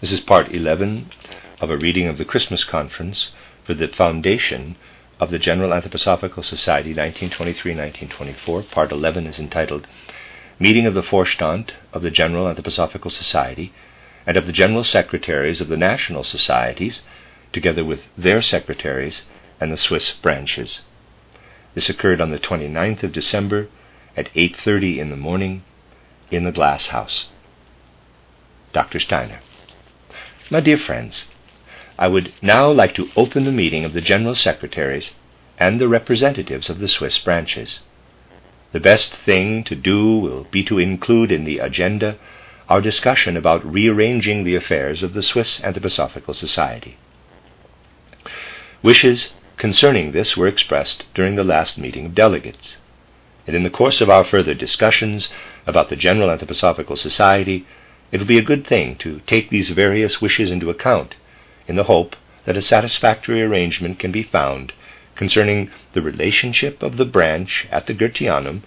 This is part 11 of a reading of the Christmas Conference for the foundation of the General Anthroposophical Society 1923-1924. Part 11 is entitled Meeting of the Vorstand of the General Anthroposophical Society and of the General Secretaries of the National Societies, together with their secretaries and the Swiss branches. This occurred on the 29th of December at 8.30 in the morning in the Glass House. Dr. Steiner. My dear friends, I would now like to open the meeting of the General Secretaries and the representatives of the Swiss branches. The best thing to do will be to include in the agenda our discussion about rearranging the affairs of the Swiss Anthroposophical Society. Wishes concerning this were expressed during the last meeting of delegates, and in the course of our further discussions about the General Anthroposophical Society, it will be a good thing to take these various wishes into account in the hope that a satisfactory arrangement can be found concerning the relationship of the branch at the Goetheanum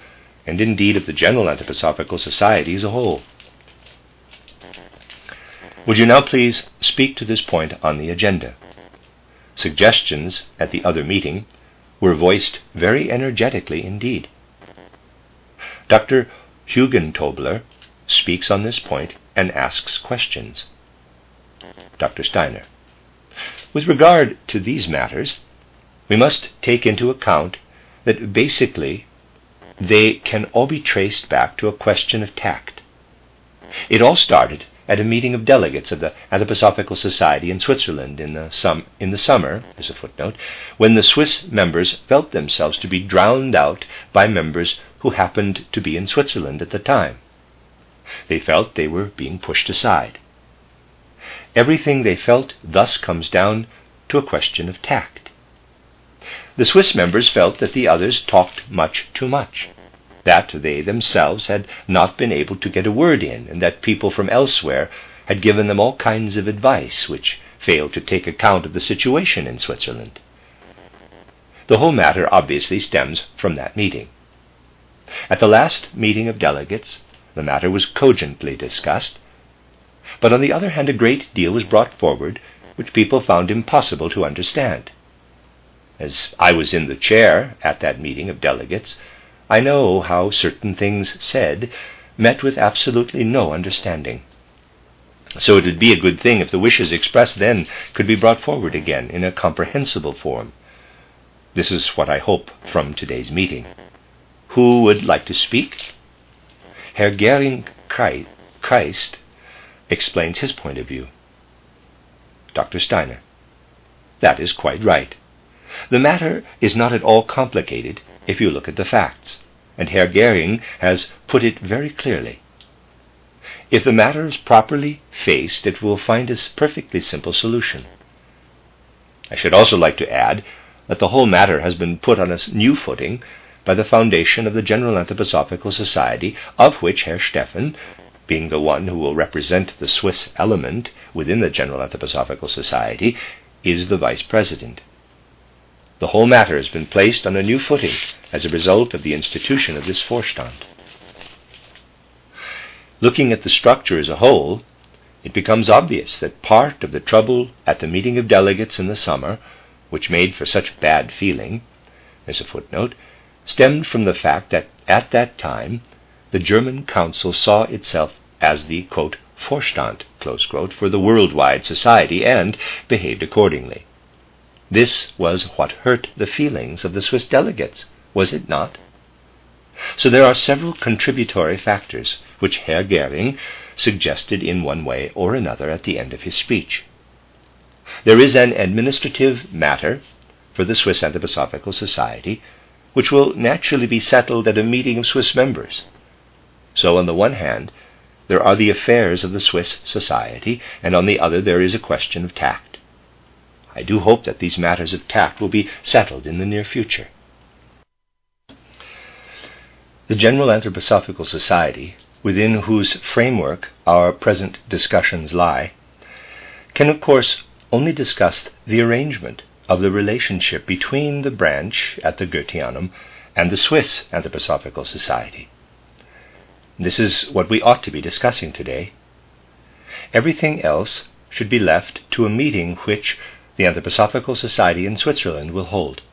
and indeed of the general Anthroposophical Society as a whole. Would you now please speak to this point on the agenda? Suggestions at the other meeting were voiced very energetically indeed. Dr. Hugentobler speaks on this point and asks questions. Dr. Steiner. With regard to these matters, we must take into account that basically they can all be traced back to a question of tact. It all started at a meeting of delegates of the Anthroposophical Society in Switzerland in the, sum, in the summer, there's a footnote, when the Swiss members felt themselves to be drowned out by members who happened to be in Switzerland at the time. They felt they were being pushed aside. Everything they felt thus comes down to a question of tact. The Swiss members felt that the others talked much too much, that they themselves had not been able to get a word in, and that people from elsewhere had given them all kinds of advice which failed to take account of the situation in Switzerland. The whole matter obviously stems from that meeting. At the last meeting of delegates, the matter was cogently discussed. But on the other hand, a great deal was brought forward which people found impossible to understand. As I was in the chair at that meeting of delegates, I know how certain things said met with absolutely no understanding. So it would be a good thing if the wishes expressed then could be brought forward again in a comprehensible form. This is what I hope from today's meeting. Who would like to speak? Herr Geering Christ explains his point of view. Dr. Steiner. That is quite right. The matter is not at all complicated if you look at the facts, and Herr Geering has put it very clearly. If the matter is properly faced, it will find a perfectly simple solution. I should also like to add that the whole matter has been put on a new footing by the foundation of the General Anthroposophical Society, of which Herr Steffen, being the one who will represent the Swiss element within the General Anthroposophical Society, is the vice president. The whole matter has been placed on a new footing as a result of the institution of this Vorstand. Looking at the structure as a whole, it becomes obvious that part of the trouble at the meeting of delegates in the summer, which made for such bad feeling, as a footnote, stemmed from the fact that at that time the German Council saw itself as the quote, Vorstand quote, for the worldwide society and behaved accordingly. This was what hurt the feelings of the Swiss delegates, was it not? So there are several contributory factors which Herr Geering suggested in one way or another at the end of his speech. There is an administrative matter for the Swiss Anthroposophical Society which will naturally be settled at a meeting of Swiss members. So, on the one hand, there are the affairs of the Swiss society, and on the other there is a question of tact. I do hope that these matters of tact will be settled in the near future. The General Anthroposophical Society, within whose framework our present discussions lie, can of course only discuss the arrangement of the relationship between the branch at the Goetheanum and the Swiss Anthroposophical Society. This is what we ought to be discussing today. Everything else should be left to a meeting which the Anthroposophical Society in Switzerland will hold.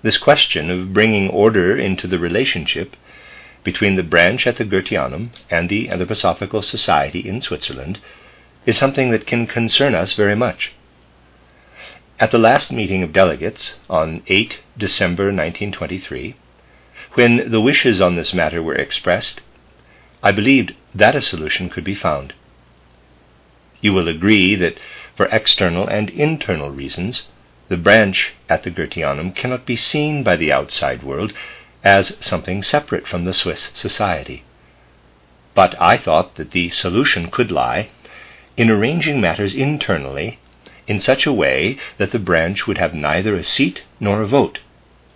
This question of bringing order into the relationship between the branch at the Goetheanum and the Anthroposophical Society in Switzerland is something that can concern us very much. At the last meeting of delegates on 8 December 1923, when the wishes on this matter were expressed, I believed that a solution could be found. You will agree that for external and internal reasons, the branch at the Goetheanum cannot be seen by the outside world as something separate from the Swiss society. But I thought that the solution could lie in arranging matters internally in such a way that the branch would have neither a seat nor a vote,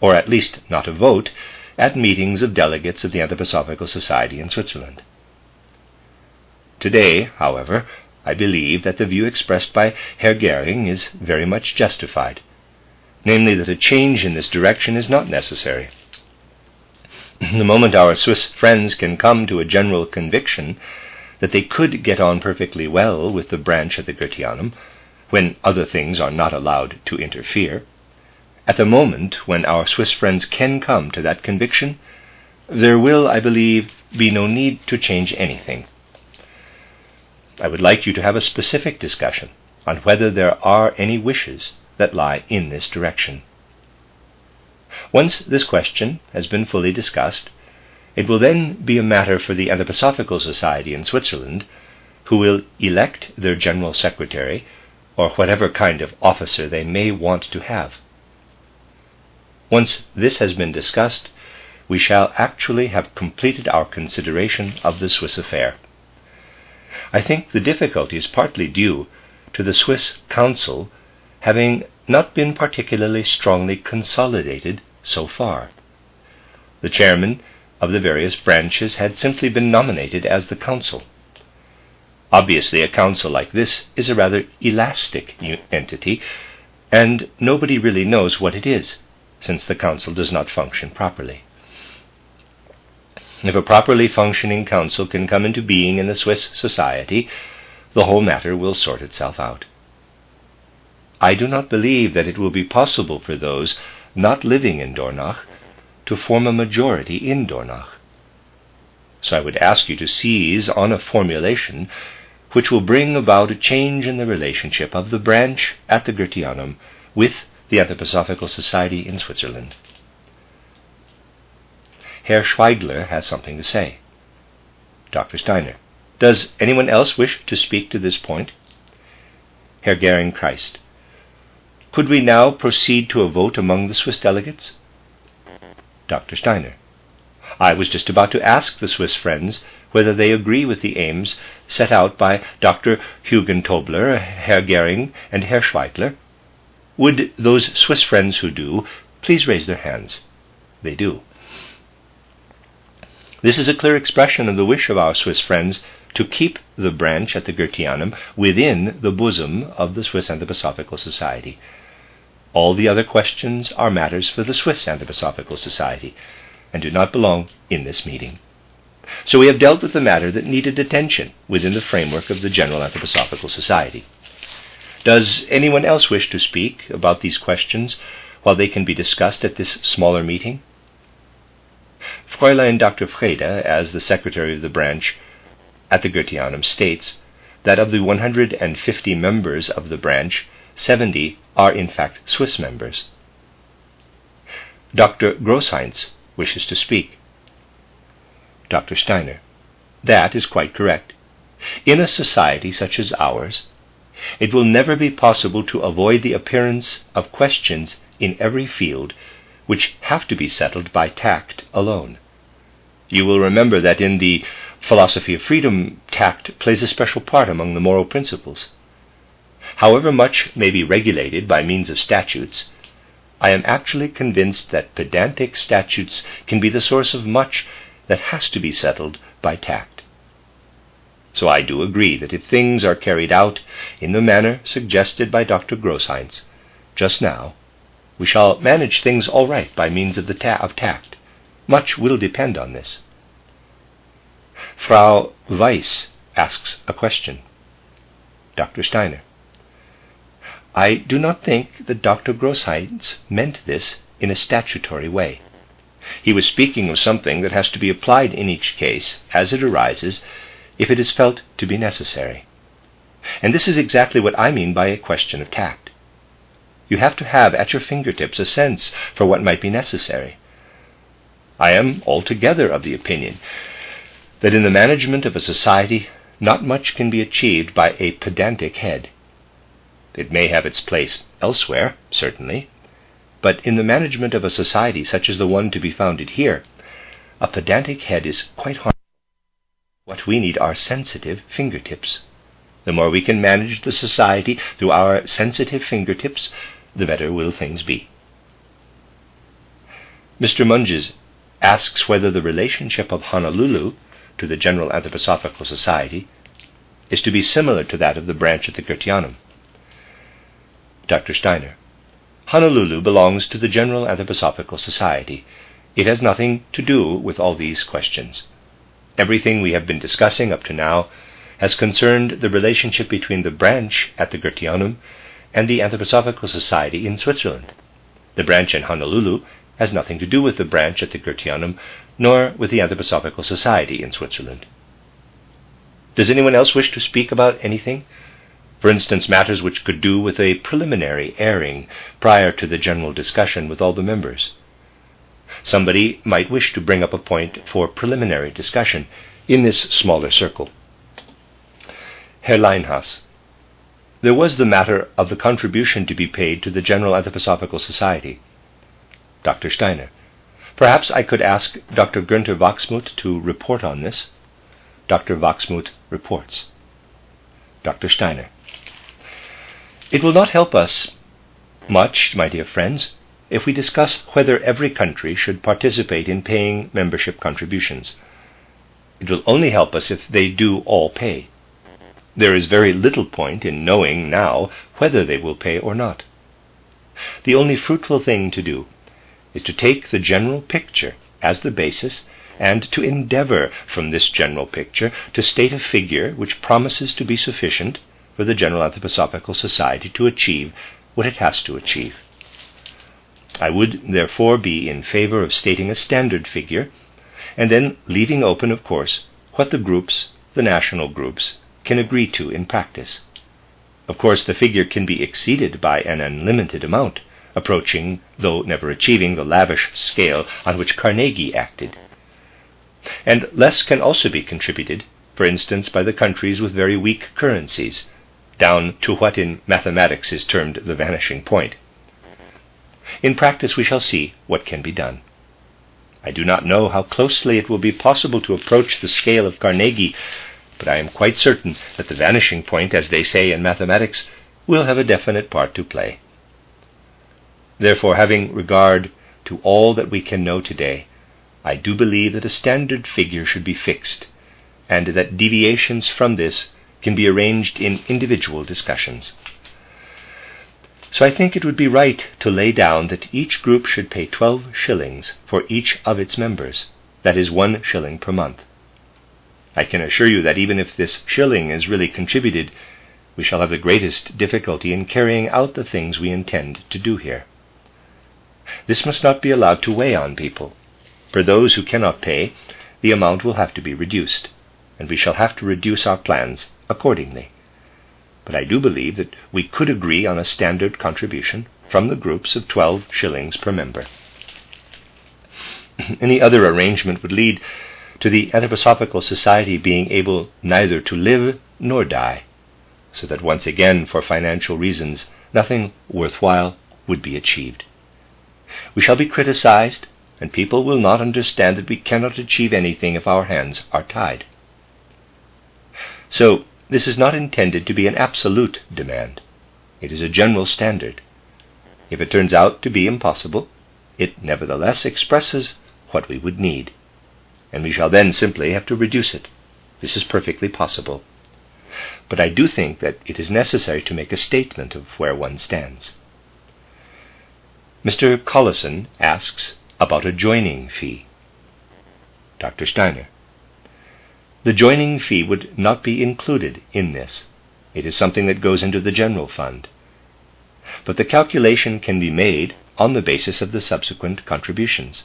or at least not a vote, at meetings of delegates of the Anthroposophical Society in Switzerland. Today, however, I believe that the view expressed by Herr Geering is very much justified, namely that a change in this direction is not necessary. the moment our Swiss friends can come to a general conviction that they could get on perfectly well with the branch at the Goetheanum, when other things are not allowed to interfere, at the moment when our Swiss friends can come to that conviction, there will, I believe, be no need to change anything. I would like you to have a specific discussion on whether there are any wishes that lie in this direction. Once this question has been fully discussed, it will then be a matter for the Anthroposophical Society in Switzerland, who will elect their General Secretary or whatever kind of officer they may want to have. Once this has been discussed, we shall actually have completed our consideration of the Swiss affair. I think the difficulty is partly due to the Swiss Council having not been particularly strongly consolidated so far. The chairman of the various branches had simply been nominated as the council. Obviously, a council like this is a rather elastic entity, and nobody really knows what it is, since the council does not function properly. If a properly functioning council can come into being in the Swiss society, the whole matter will sort itself out. I do not believe that it will be possible for those not living in Dornach to form a majority in Dornach. So I would ask you to seize on a formulation which will bring about a change in the relationship of the branch at the Goetheanum with the Anthroposophical Society in Switzerland. Herr Schweigler has something to say. Dr. Steiner. Does anyone else wish to speak to this point? Herr Geering Christ. Could we now proceed to a vote among the Swiss delegates? Dr. Steiner. I was just about to ask the Swiss friends whether they agree with the aims set out by Dr. Hugentobler, Herr Geering, and Herr Schweigler. Would those Swiss friends who do please raise their hands? They do. This is a clear expression of the wish of our Swiss friends to keep the branch at the Goetheanum within the bosom of the Swiss Anthroposophical Society. All the other questions are matters for the Swiss Anthroposophical Society and do not belong in this meeting. So we have dealt with the matter that needed attention within the framework of the General Anthroposophical Society. Does anyone else wish to speak about these questions while they can be discussed at this smaller meeting? Fräulein Dr. Vreede, as the secretary of the branch at the Goetheanum, states that of the 150 members of the branch, 70 are in fact Swiss members. Dr. Grosheintz wishes to speak. Dr. Steiner. That is quite correct. In a society such as ours, it will never be possible to avoid the appearance of questions in every field which have to be settled by tact alone. You will remember that in the philosophy of freedom, tact plays a special part among the moral principles. However much may be regulated by means of statutes, I am actually convinced that pedantic statutes can be the source of much that has to be settled by tact. So I do agree that if things are carried out in the manner suggested by Dr. Grosheintz just now, we shall manage things all right by means of the ta- of tact. Much will depend on this. Frau Weiss asks a question. Dr. Steiner. I do not think that Dr. Grosheintz meant this in a statutory way. He was speaking of something that has to be applied in each case as it arises if it is felt to be necessary. And this is exactly what I mean by a question of tact. You have to have at your fingertips a sense for what might be necessary. I am altogether of the opinion that in the management of a society not much can be achieved by a pedantic head. It may have its place elsewhere, certainly, but in the management of a society such as the one to be founded here, a pedantic head is quite harmful. What we need are sensitive fingertips. The more we can manage the society through our sensitive fingertips, the better will things be. Mr. Monges asks whether the relationship of Honolulu to the General Anthroposophical Society is to be similar to that of the branch at the Goetheanum. Dr. Steiner. Honolulu belongs to the General Anthroposophical Society. It has nothing to do with all these questions. Everything we have been discussing up to now has concerned the relationship between the branch at the Goetheanum and the Anthroposophical Society in Switzerland. The branch in Honolulu has nothing to do with the branch at the Goetheanum, nor with the Anthroposophical Society in Switzerland. Does anyone else wish to speak about anything? For instance, matters which could do with a preliminary airing prior to the general discussion with all the members. Somebody might wish to bring up a point for preliminary discussion in this smaller circle. Herr Leinhas. There was the matter of the contribution to be paid to the General Anthroposophical Society. Dr. Steiner. Perhaps I could ask Dr. Günther Wachsmuth to report on this. Dr. Wachsmuth reports. Dr. Steiner. It will not help us much, my dear friends, if we discuss whether every country should participate in paying membership contributions. It will only help us if they do all pay. There is very little point in knowing now whether they will pay or not. The only fruitful thing to do is to take the general picture as the basis and to endeavor from this general picture to state a figure which promises to be sufficient for the General Anthroposophical Society to achieve what it has to achieve. I would therefore be in favor of stating a standard figure, and then leaving open, of course, what the groups, the national groups, can agree to in practice. Of course, the figure can be exceeded by an unlimited amount, approaching, though never achieving, the lavish scale on which Carnegie acted. And less can also be contributed, for instance, by the countries with very weak currencies, down to what in mathematics is termed the vanishing point. In practice, we shall see what can be done. I do not know how closely it will be possible to approach the scale of Carnegie, but I am quite certain that the vanishing point, as they say in mathematics, will have a definite part to play. Therefore, having regard to all that we can know today, I do believe that a standard figure should be fixed, and that deviations from this can be arranged in individual discussions. So I think it would be right to lay down that each group should pay 12 shillings for each of its members, that is, one shilling per month. I can assure you that even if this shilling is really contributed, we shall have the greatest difficulty in carrying out the things we intend to do here. This must not be allowed to weigh on people. For those who cannot pay, the amount will have to be reduced, and we shall have to reduce our plans accordingly. But I do believe that we could agree on a standard contribution from the groups of 12 shillings per member. Any other arrangement would lead to the Anthroposophical Society being able neither to live nor die, so that once again, for financial reasons, nothing worthwhile would be achieved. We shall be criticized, and people will not understand that we cannot achieve anything if our hands are tied. So, this is not intended to be an absolute demand. It is a general standard. If it turns out to be impossible, it nevertheless expresses what we would need, and we shall then simply have to reduce it. This is perfectly possible. But I do think that it is necessary to make a statement of where one stands. Mr. Collison asks about a joining fee. Dr. Steiner. The joining fee would not be included in this. It is something that goes into the general fund. But the calculation can be made on the basis of the subsequent contributions.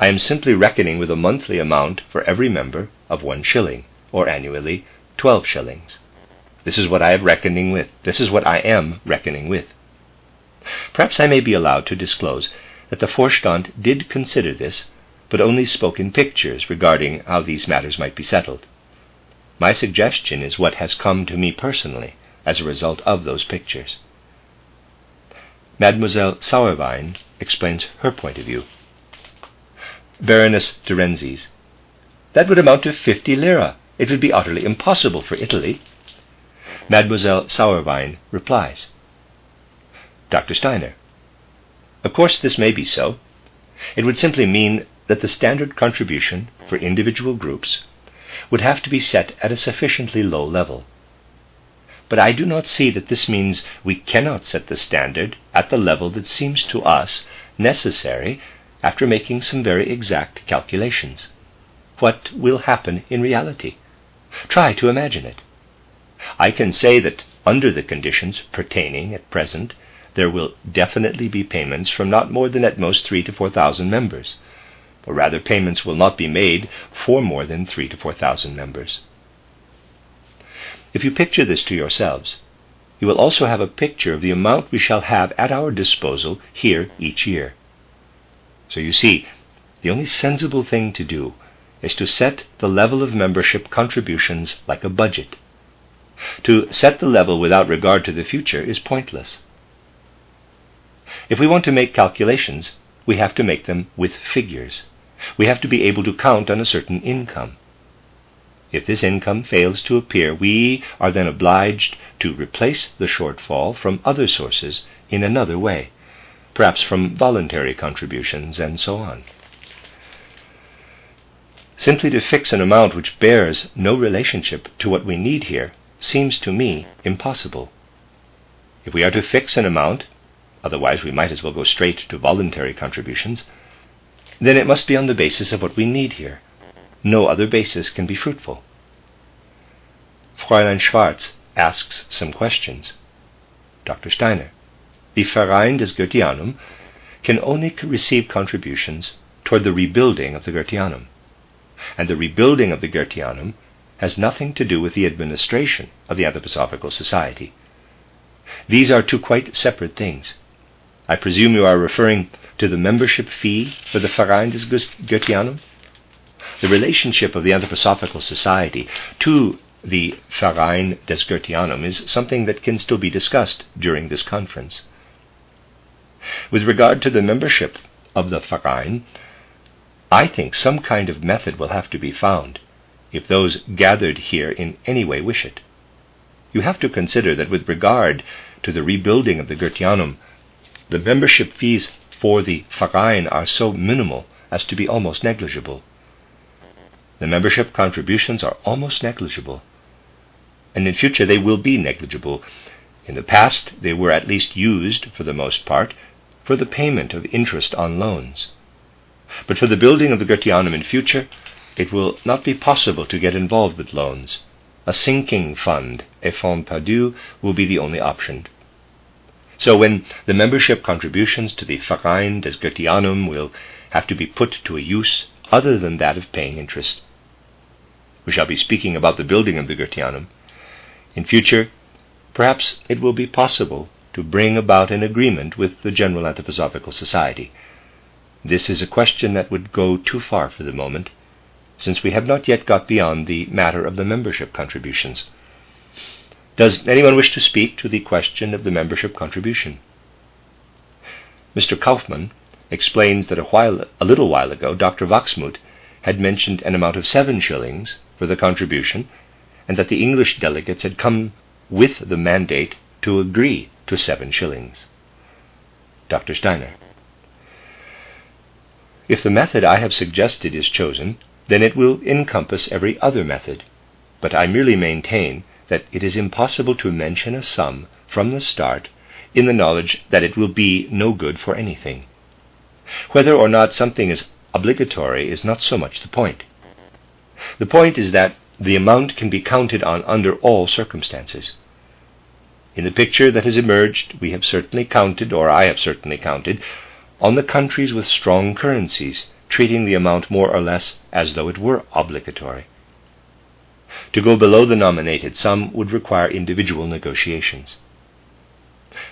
I am simply reckoning with a monthly amount for every member of one shilling, or annually twelve shillings. This is what I am reckoning with. This is what I am reckoning with. Perhaps I may be allowed to disclose that the Vorstand did consider this, but only spoke in pictures regarding how these matters might be settled. My suggestion is what has come to me personally as a result of those pictures. Mademoiselle Sauerwein explains her point of view. Baroness de Renzis. That would amount to fifty lira. It would be utterly impossible for Italy. Mademoiselle Sauerwein replies. Dr. Steiner. Of course, this may be so. It would simply mean that the standard contribution for individual groups would have to be set at a sufficiently low level. But I do not see that this means we cannot set the standard at the level that seems to us necessary after making some very exact calculations. What will happen in reality? Try to imagine it. I can say that under the conditions pertaining at present, there will definitely be payments from not more than at most three to four thousand members, or rather, payments will not be made for more than three to four thousand members. If you picture this to yourselves, you will also have a picture of the amount we shall have at our disposal here each year. So you see, the only sensible thing to do is to set the level of membership contributions like a budget. To set the level without regard to the future is pointless. If we want to make calculations, we have to make them with figures. We have to be able to count on a certain income. If this income fails to appear, we are then obliged to replace the shortfall from other sources in another way, perhaps from voluntary contributions and so on. Simply to fix an amount which bears no relationship to what we need here seems to me impossible. If we are to fix an amount, otherwise we might as well go straight to voluntary contributions, then it must be on the basis of what we need here. No other basis can be fruitful. Fräulein Schwarz asks some questions. Dr. Steiner. The Verein des Goetheanum can only receive contributions toward the rebuilding of the Goetheanum. And the rebuilding of the Goetheanum has nothing to do with the administration of the Anthroposophical Society. These are two quite separate things. I presume you are referring to the membership fee for the Verein des Goetheanum? The relationship of the Anthroposophical Society to the Verein des Goetheanum is something that can still be discussed during this conference. With regard to the membership of the Verein, I think some kind of method will have to be found if those gathered here in any way wish it. You have to consider that with regard to the rebuilding of the Goetheanum, the membership fees for the Verein are so minimal as to be almost negligible. The membership contributions are almost negligible, and in future they will be negligible. In the past, they were at least used, for the most part, for the payment of interest on loans. But for the building of the Goetheanum in future, it will not be possible to get involved with loans. A sinking fund, a fonds perdu, will be the only option. So when the membership contributions to the Verein des Goetheanum will have to be put to a use other than that of paying interest. We shall be speaking about the building of the Goetheanum. In future, perhaps it will be possible to bring about an agreement with the General Anthroposophical Society. This is a question that would go too far for the moment, since we have not yet got beyond the matter of the membership contributions. Does anyone wish to speak to the question of the membership contribution? Mr. Kaufmann explains that a, while, a little while ago Dr. Wachsmuth had mentioned an amount of seven shillings for the contribution, and that the English delegates had come with the mandate to agree to seven shillings. Dr. Steiner. If the method I have suggested is chosen, then it will encompass every other method, but I merely maintain that it is impossible to mention a sum from the start in the knowledge that it will be no good for anything. Whether or not something is obligatory is not so much the point. The point is that the amount can be counted on under all circumstances. In the picture that has emerged, we have certainly counted, or I have certainly counted, on the countries with strong currencies, treating the amount more or less as though it were obligatory. To go below the nominated sum would require individual negotiations.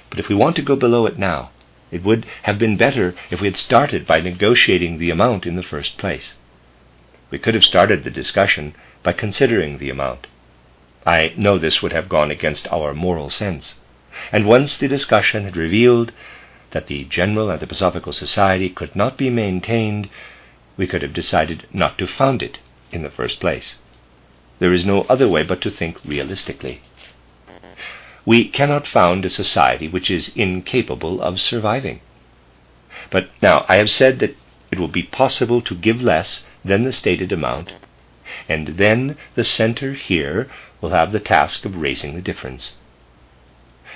But if we want to go below it now, it would have been better if we had started by negotiating the amount in the first place. We could have started the discussion by considering the amount. I know this would have gone against our moral sense. And once the discussion had revealed that the General Anthroposophical Society could not be maintained, we could have decided not to found it in the first place. There is no other way but to think realistically. We cannot found a society which is incapable of surviving. But now I have said that it will be possible to give less than the stated amount, and then the center here will have the task of raising the difference.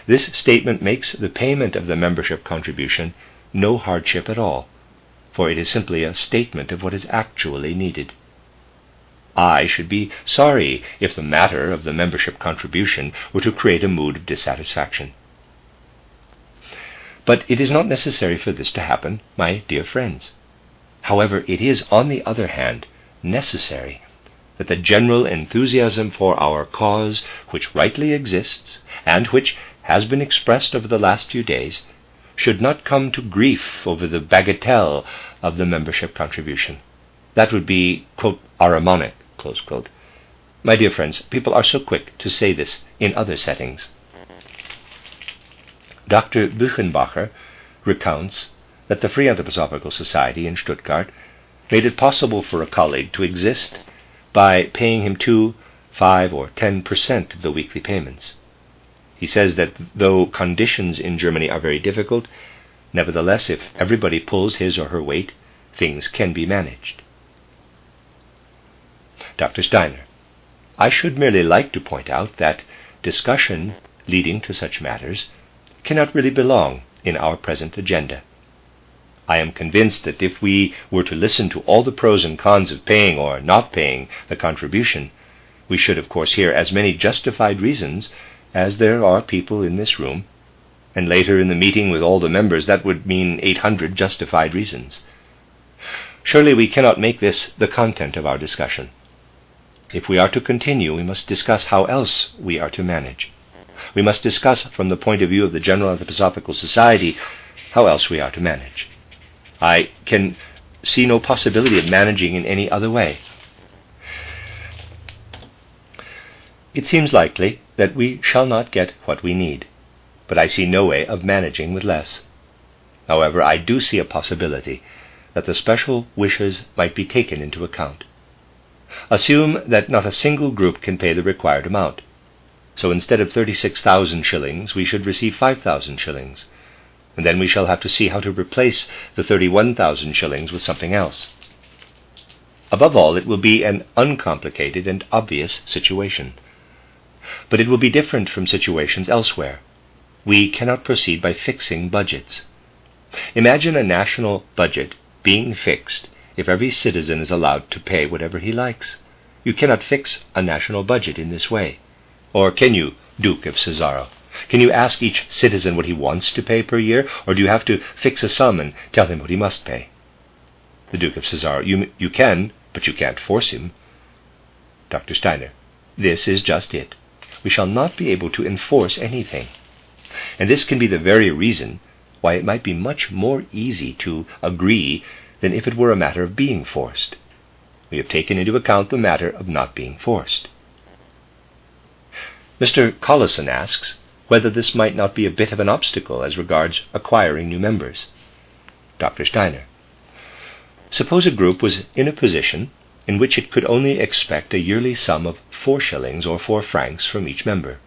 This statement makes the payment of the membership contribution no hardship at all, for it is simply a statement of what is actually needed. I should be sorry if the matter of the membership contribution were to create a mood of dissatisfaction. But it is not necessary for this to happen, my dear friends. However, it is, on the other hand, necessary that the general enthusiasm for our cause, which rightly exists, and which has been expressed over the last few days, should not come to grief over the bagatelle of the membership contribution. That would be, quote, quote. My dear friends, people are so quick to say this in other settings. Dr. Buchenbacher recounts that the Free Anthroposophical Society in Stuttgart made it possible for a colleague to exist by paying him two, five, or ten percent of the weekly payments. He says that though conditions in Germany are very difficult, nevertheless, if everybody pulls his or her weight, things can be managed. Dr. Steiner, I should merely like to point out that discussion leading to such matters cannot really belong in our present agenda. I am convinced that if we were to listen to all the pros and cons of paying or not paying the contribution, we should, of course, hear as many justified reasons as there are people in this room, and later in the meeting with all the members that would mean 800 justified reasons. Surely we cannot make this the content of our discussion. If we are to continue, we must discuss how else we are to manage. We must discuss from the point of view of the General Anthroposophical Society how else we are to manage. I can see no possibility of managing in any other way. It seems likely that we shall not get what we need, but I see no way of managing with less. However, I do see a possibility that the special wishes might be taken into account. Assume that not a single group can pay the required amount. So instead of 36,000 shillings, we should receive 5,000 shillings and then we shall have to see how to replace the 31,000 shillings with something else. Above all, it will be an uncomplicated and obvious situation. But it will be different from situations elsewhere. We cannot proceed by fixing budgets. Imagine a national budget being fixed if every citizen is allowed to pay whatever he likes. You cannot fix a national budget in this way. Or can you, Duke of Cesaro? Can you ask each citizen what he wants to pay per year, or do you have to fix a sum and tell him what he must pay? The Duke of Cesaro, you, you can, but you can't force him. Dr. Steiner, this is just it. We shall not be able to enforce anything. And this can be the very reason why it might be much more easy to agree than if it were a matter of being forced. We have taken into account the matter of not being forced. Mr. Collison asks, whether this might not be a bit of an obstacle as regards acquiring new members. Dr. Steiner. Suppose a group was in a position in which it could only expect a yearly sum of four shillings or four francs from each member.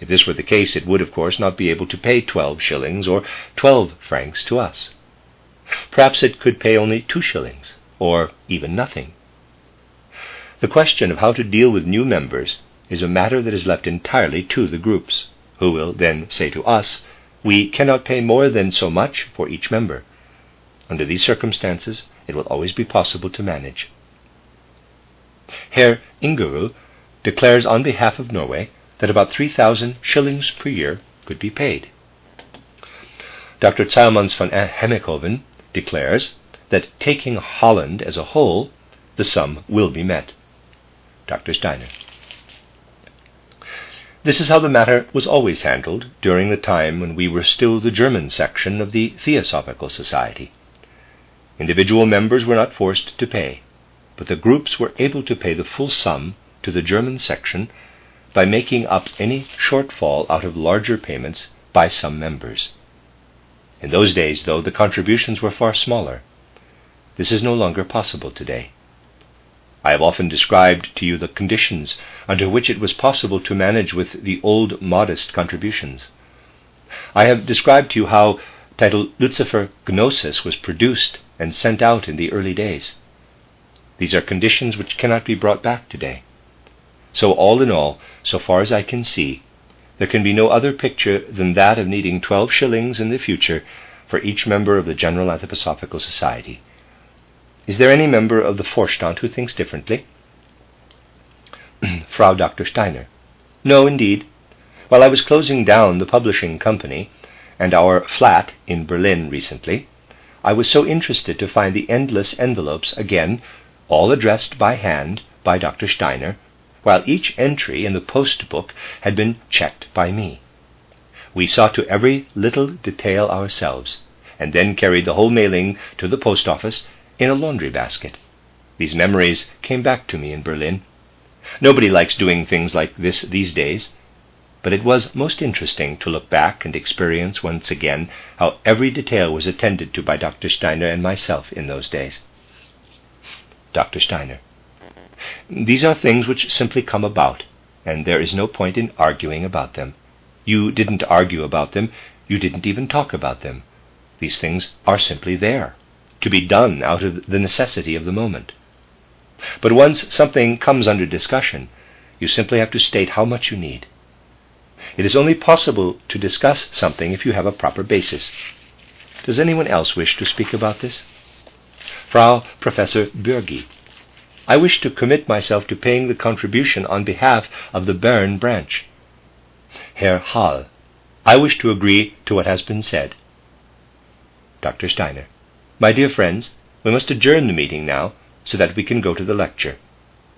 If this were the case, it would, of course, not be able to pay twelve shillings or twelve francs to us. Perhaps it could pay only two shillings, or even nothing. The question of how to deal with new members is a matter that is left entirely to the groups who will then say to us, We cannot pay more than so much for each member. Under these circumstances, it will always be possible to manage. Herr Ingerul declares on behalf of Norway that about 3,000 shillings per year could be paid. Dr. Zeylmans van Emmichoven declares that taking Holland as a whole, the sum will be met. Dr. Steiner. This is how the matter was always handled during the time when we were still the German section of the Theosophical Society. Individual members were not forced to pay, but the groups were able to pay the full sum to the German section by making up any shortfall out of larger payments by some members. In those days, though, the contributions were far smaller. This is no longer possible today. I have often described to you the conditions under which it was possible to manage with the old modest contributions. I have described to you how title Lucifer Gnosis was produced and sent out in the early days. These are conditions which cannot be brought back today. So, all in all, so far as I can see, there can be no other picture than that of needing twelve shillings in the future for each member of the General Anthroposophical Society. Is there any member of the Vorstand who thinks differently? Frau Dr. Steiner. No, indeed. While I was closing down the publishing company and our flat in Berlin recently, I was so interested to find the endless envelopes again, all addressed by hand by Dr. Steiner, while each entry in the post book had been checked by me. We saw to every little detail ourselves, and then carried the whole mailing to the post office in a laundry basket. These memories came back to me in Berlin. Nobody likes doing things like this these days, but it was most interesting to look back and experience once again how every detail was attended to by Dr. Steiner and myself in those days. Dr. Steiner. These are things which simply come about, and there is no point in arguing about them. You didn't argue about them, you didn't even talk about them. These things are simply there to be done out of the necessity of the moment. But once something comes under discussion, you simply have to state how much you need. It is only possible to discuss something if you have a proper basis. Does anyone else wish to speak about this? Frau Professor Bürgi. I wish to commit myself to paying the contribution on behalf of the Bern branch. Herr Hall. I wish to agree to what has been said. Dr. Steiner. My dear friends, we must adjourn the meeting now so that we can go to the lecture.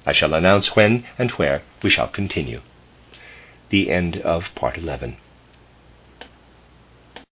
I shall announce when and where we shall continue. The end of part 11.